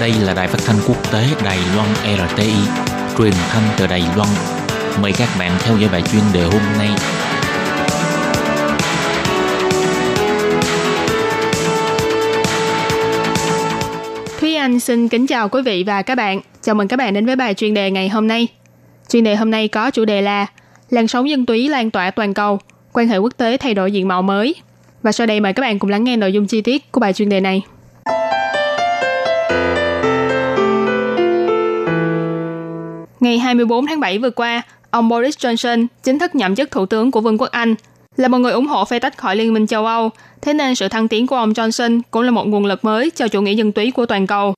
Đây là đài phát thanh quốc tế Đài Loan RTI, truyền thanh từ Đài Loan. Mời các bạn theo dõi bài chuyên đề hôm nay. Thúy Anh xin kính chào quý vị và các bạn. Chào mừng các bạn đến với bài chuyên đề ngày hôm nay. Chuyên đề hôm nay có chủ đề là làn sóng dân túy lan tỏa toàn cầu, quan hệ quốc tế thay đổi diện mạo mới. Và sau đây mời các bạn cùng lắng nghe nội dung chi tiết của bài chuyên đề này. Ngày 24 tháng 7 vừa qua, ông Boris Johnson chính thức nhậm chức thủ tướng của Vương quốc Anh. Là một người ủng hộ phe tách khỏi Liên minh châu Âu, thế nên sự thăng tiến của ông Johnson cũng là một nguồn lực mới cho chủ nghĩa dân túy của toàn cầu.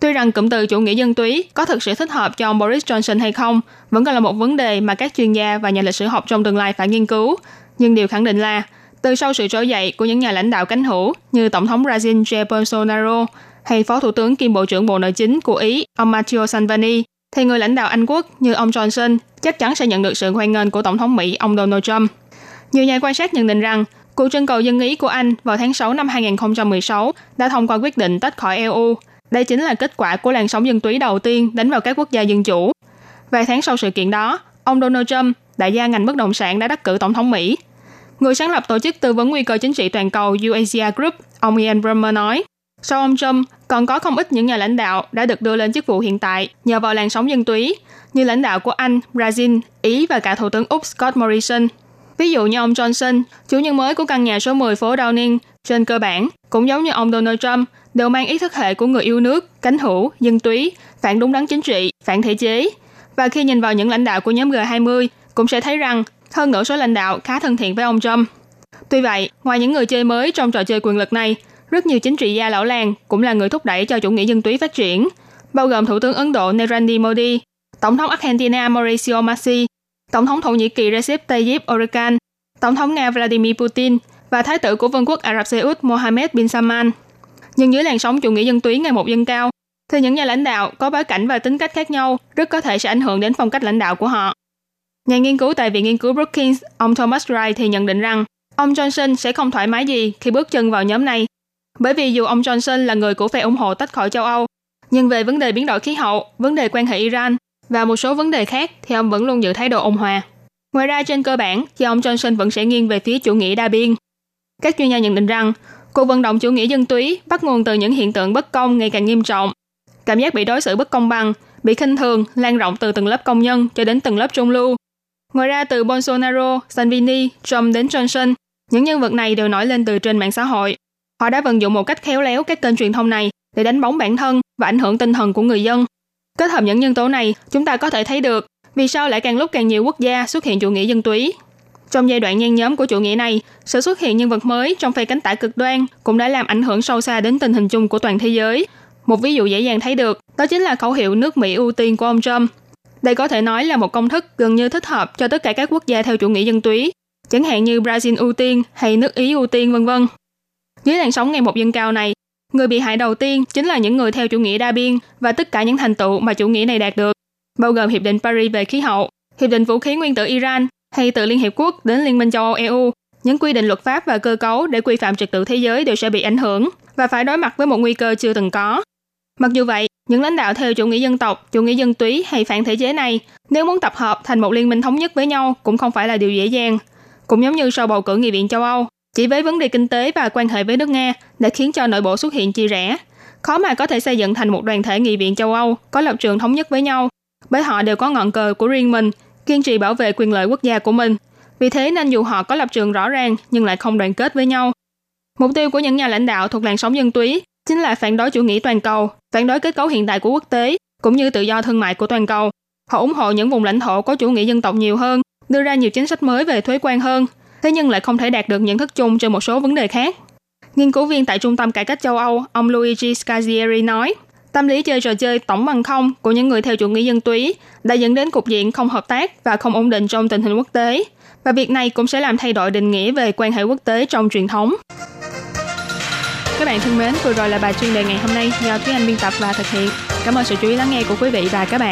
Tuy rằng cụm từ chủ nghĩa dân túy có thực sự thích hợp cho ông Boris Johnson hay không, vẫn còn là một vấn đề mà các chuyên gia và nhà lịch sử học trong tương lai phải nghiên cứu. Nhưng điều khẳng định là, từ sau sự trỗi dậy của những nhà lãnh đạo cánh hữu như Tổng thống Brazil Jair Bolsonaro hay Phó Thủ tướng kiêm Bộ trưởng Bộ Nội chính của Ý ông Matteo Salvini, thì người lãnh đạo Anh quốc như ông Johnson chắc chắn sẽ nhận được sự hoan nghênh của Tổng thống Mỹ ông Donald Trump. Nhiều nhà quan sát nhận định rằng, cuộc trưng cầu dân ý của Anh vào tháng 6 năm 2016 đã thông qua quyết định tách khỏi EU. Đây chính là kết quả của làn sóng dân túy đầu tiên đánh vào các quốc gia dân chủ. Vài tháng sau sự kiện đó, ông Donald Trump, đại gia ngành bất động sản đã đắc cử tổng thống Mỹ. Người sáng lập tổ chức tư vấn nguy cơ chính trị toàn cầu UAsia Group, ông Ian Bremmer nói, sau ông Trump, còn có không ít những nhà lãnh đạo đã được đưa lên chức vụ hiện tại nhờ vào làn sóng dân túy, như lãnh đạo của Anh, Brazil, Ý và cả Thủ tướng Úc Scott Morrison. Ví dụ như ông Johnson, chủ nhân mới của căn nhà số 10 phố Downing, trên cơ bản, cũng giống như ông Donald Trump, đều mang ý thức hệ của người yêu nước, cánh hữu, dân túy, phản đúng đắn chính trị, phản thể chế. Và khi nhìn vào những lãnh đạo của nhóm G20, cũng sẽ thấy rằng hơn nửa số lãnh đạo khá thân thiện với ông Trump. Tuy vậy, ngoài những người chơi mới trong trò chơi quyền lực này, rất nhiều chính trị gia lão làng cũng là người thúc đẩy cho chủ nghĩa dân túy phát triển, bao gồm Thủ tướng Ấn Độ Narendra Modi, Tổng thống Argentina Mauricio Macri, Tổng thống Thổ Nhĩ Kỳ Recep Tayyip Erdogan, Tổng thống Nga Vladimir Putin và Thái tử của Vương quốc Ả Rập Xê Út Mohammed bin Salman. Nhưng dưới làn sóng chủ nghĩa dân túy ngày một dâng cao, thì những nhà lãnh đạo có bối cảnh và tính cách khác nhau rất có thể sẽ ảnh hưởng đến phong cách lãnh đạo của họ. Nhà nghiên cứu tại Viện Nghiên cứu Brookings, ông Thomas Wright thì nhận định rằng ông Johnson sẽ không thoải mái gì khi bước chân vào nhóm này bởi vì dù ông Johnson là người của phe ủng hộ tách khỏi châu Âu, nhưng về vấn đề biến đổi khí hậu, vấn đề quan hệ Iran và một số vấn đề khác thì ông vẫn luôn giữ thái độ ôn hòa. Ngoài ra trên cơ bản thì ông Johnson vẫn sẽ nghiêng về phía chủ nghĩa đa biên. Các chuyên gia nhận định rằng cuộc vận động chủ nghĩa dân túy bắt nguồn từ những hiện tượng bất công ngày càng nghiêm trọng. Cảm giác bị đối xử bất công bằng, bị khinh thường lan rộng từ từng lớp công nhân cho đến từng lớp trung lưu. Ngoài ra từ Bolsonaro, Salvini, Trump đến Johnson, những nhân vật này đều nổi lên từ trên mạng xã hội Họ đã vận dụng một cách khéo léo các kênh truyền thông này để đánh bóng bản thân và ảnh hưởng tinh thần của người dân. Kết hợp những nhân tố này, chúng ta có thể thấy được vì sao lại càng lúc càng nhiều quốc gia xuất hiện chủ nghĩa dân túy. Trong giai đoạn nhen nhóm của chủ nghĩa này, sự xuất hiện nhân vật mới trong phe cánh tả cực đoan cũng đã làm ảnh hưởng sâu xa đến tình hình chung của toàn thế giới. Một ví dụ dễ dàng thấy được, đó chính là khẩu hiệu nước Mỹ ưu tiên của ông Trump. Đây có thể nói là một công thức gần như thích hợp cho tất cả các quốc gia theo chủ nghĩa dân túy, chẳng hạn như Brazil ưu tiên hay nước Ý ưu tiên vân vân. Dưới làn sóng ngày một dân cao này, người bị hại đầu tiên chính là những người theo chủ nghĩa đa biên và tất cả những thành tựu mà chủ nghĩa này đạt được, bao gồm Hiệp định Paris về khí hậu, Hiệp định Vũ khí nguyên tử Iran hay từ Liên Hiệp Quốc đến Liên minh châu Âu EU. Những quy định luật pháp và cơ cấu để quy phạm trật tự thế giới đều sẽ bị ảnh hưởng và phải đối mặt với một nguy cơ chưa từng có. Mặc dù vậy, những lãnh đạo theo chủ nghĩa dân tộc, chủ nghĩa dân túy hay phản thể chế này, nếu muốn tập hợp thành một liên minh thống nhất với nhau cũng không phải là điều dễ dàng. Cũng giống như sau bầu cử nghị viện châu Âu, chỉ với vấn đề kinh tế và quan hệ với nước Nga đã khiến cho nội bộ xuất hiện chia rẽ. Khó mà có thể xây dựng thành một đoàn thể nghị viện châu Âu có lập trường thống nhất với nhau, bởi họ đều có ngọn cờ của riêng mình, kiên trì bảo vệ quyền lợi quốc gia của mình. Vì thế nên dù họ có lập trường rõ ràng nhưng lại không đoàn kết với nhau. Mục tiêu của những nhà lãnh đạo thuộc làn sóng dân túy chính là phản đối chủ nghĩa toàn cầu, phản đối kết cấu hiện tại của quốc tế, cũng như tự do thương mại của toàn cầu. Họ ủng hộ những vùng lãnh thổ có chủ nghĩa dân tộc nhiều hơn, đưa ra nhiều chính sách mới về thuế quan hơn, thế nhưng lại không thể đạt được nhận thức chung trên một số vấn đề khác. Nghiên cứu viên tại Trung tâm Cải cách châu Âu, ông Luigi Scazieri nói, tâm lý chơi trò chơi tổng bằng không của những người theo chủ nghĩa dân túy đã dẫn đến cục diện không hợp tác và không ổn định trong tình hình quốc tế, và việc này cũng sẽ làm thay đổi định nghĩa về quan hệ quốc tế trong truyền thống. Các bạn thân mến, vừa rồi là bài chuyên đề ngày hôm nay do Thúy Anh biên tập và thực hiện. Cảm ơn sự chú ý lắng nghe của quý vị và các bạn.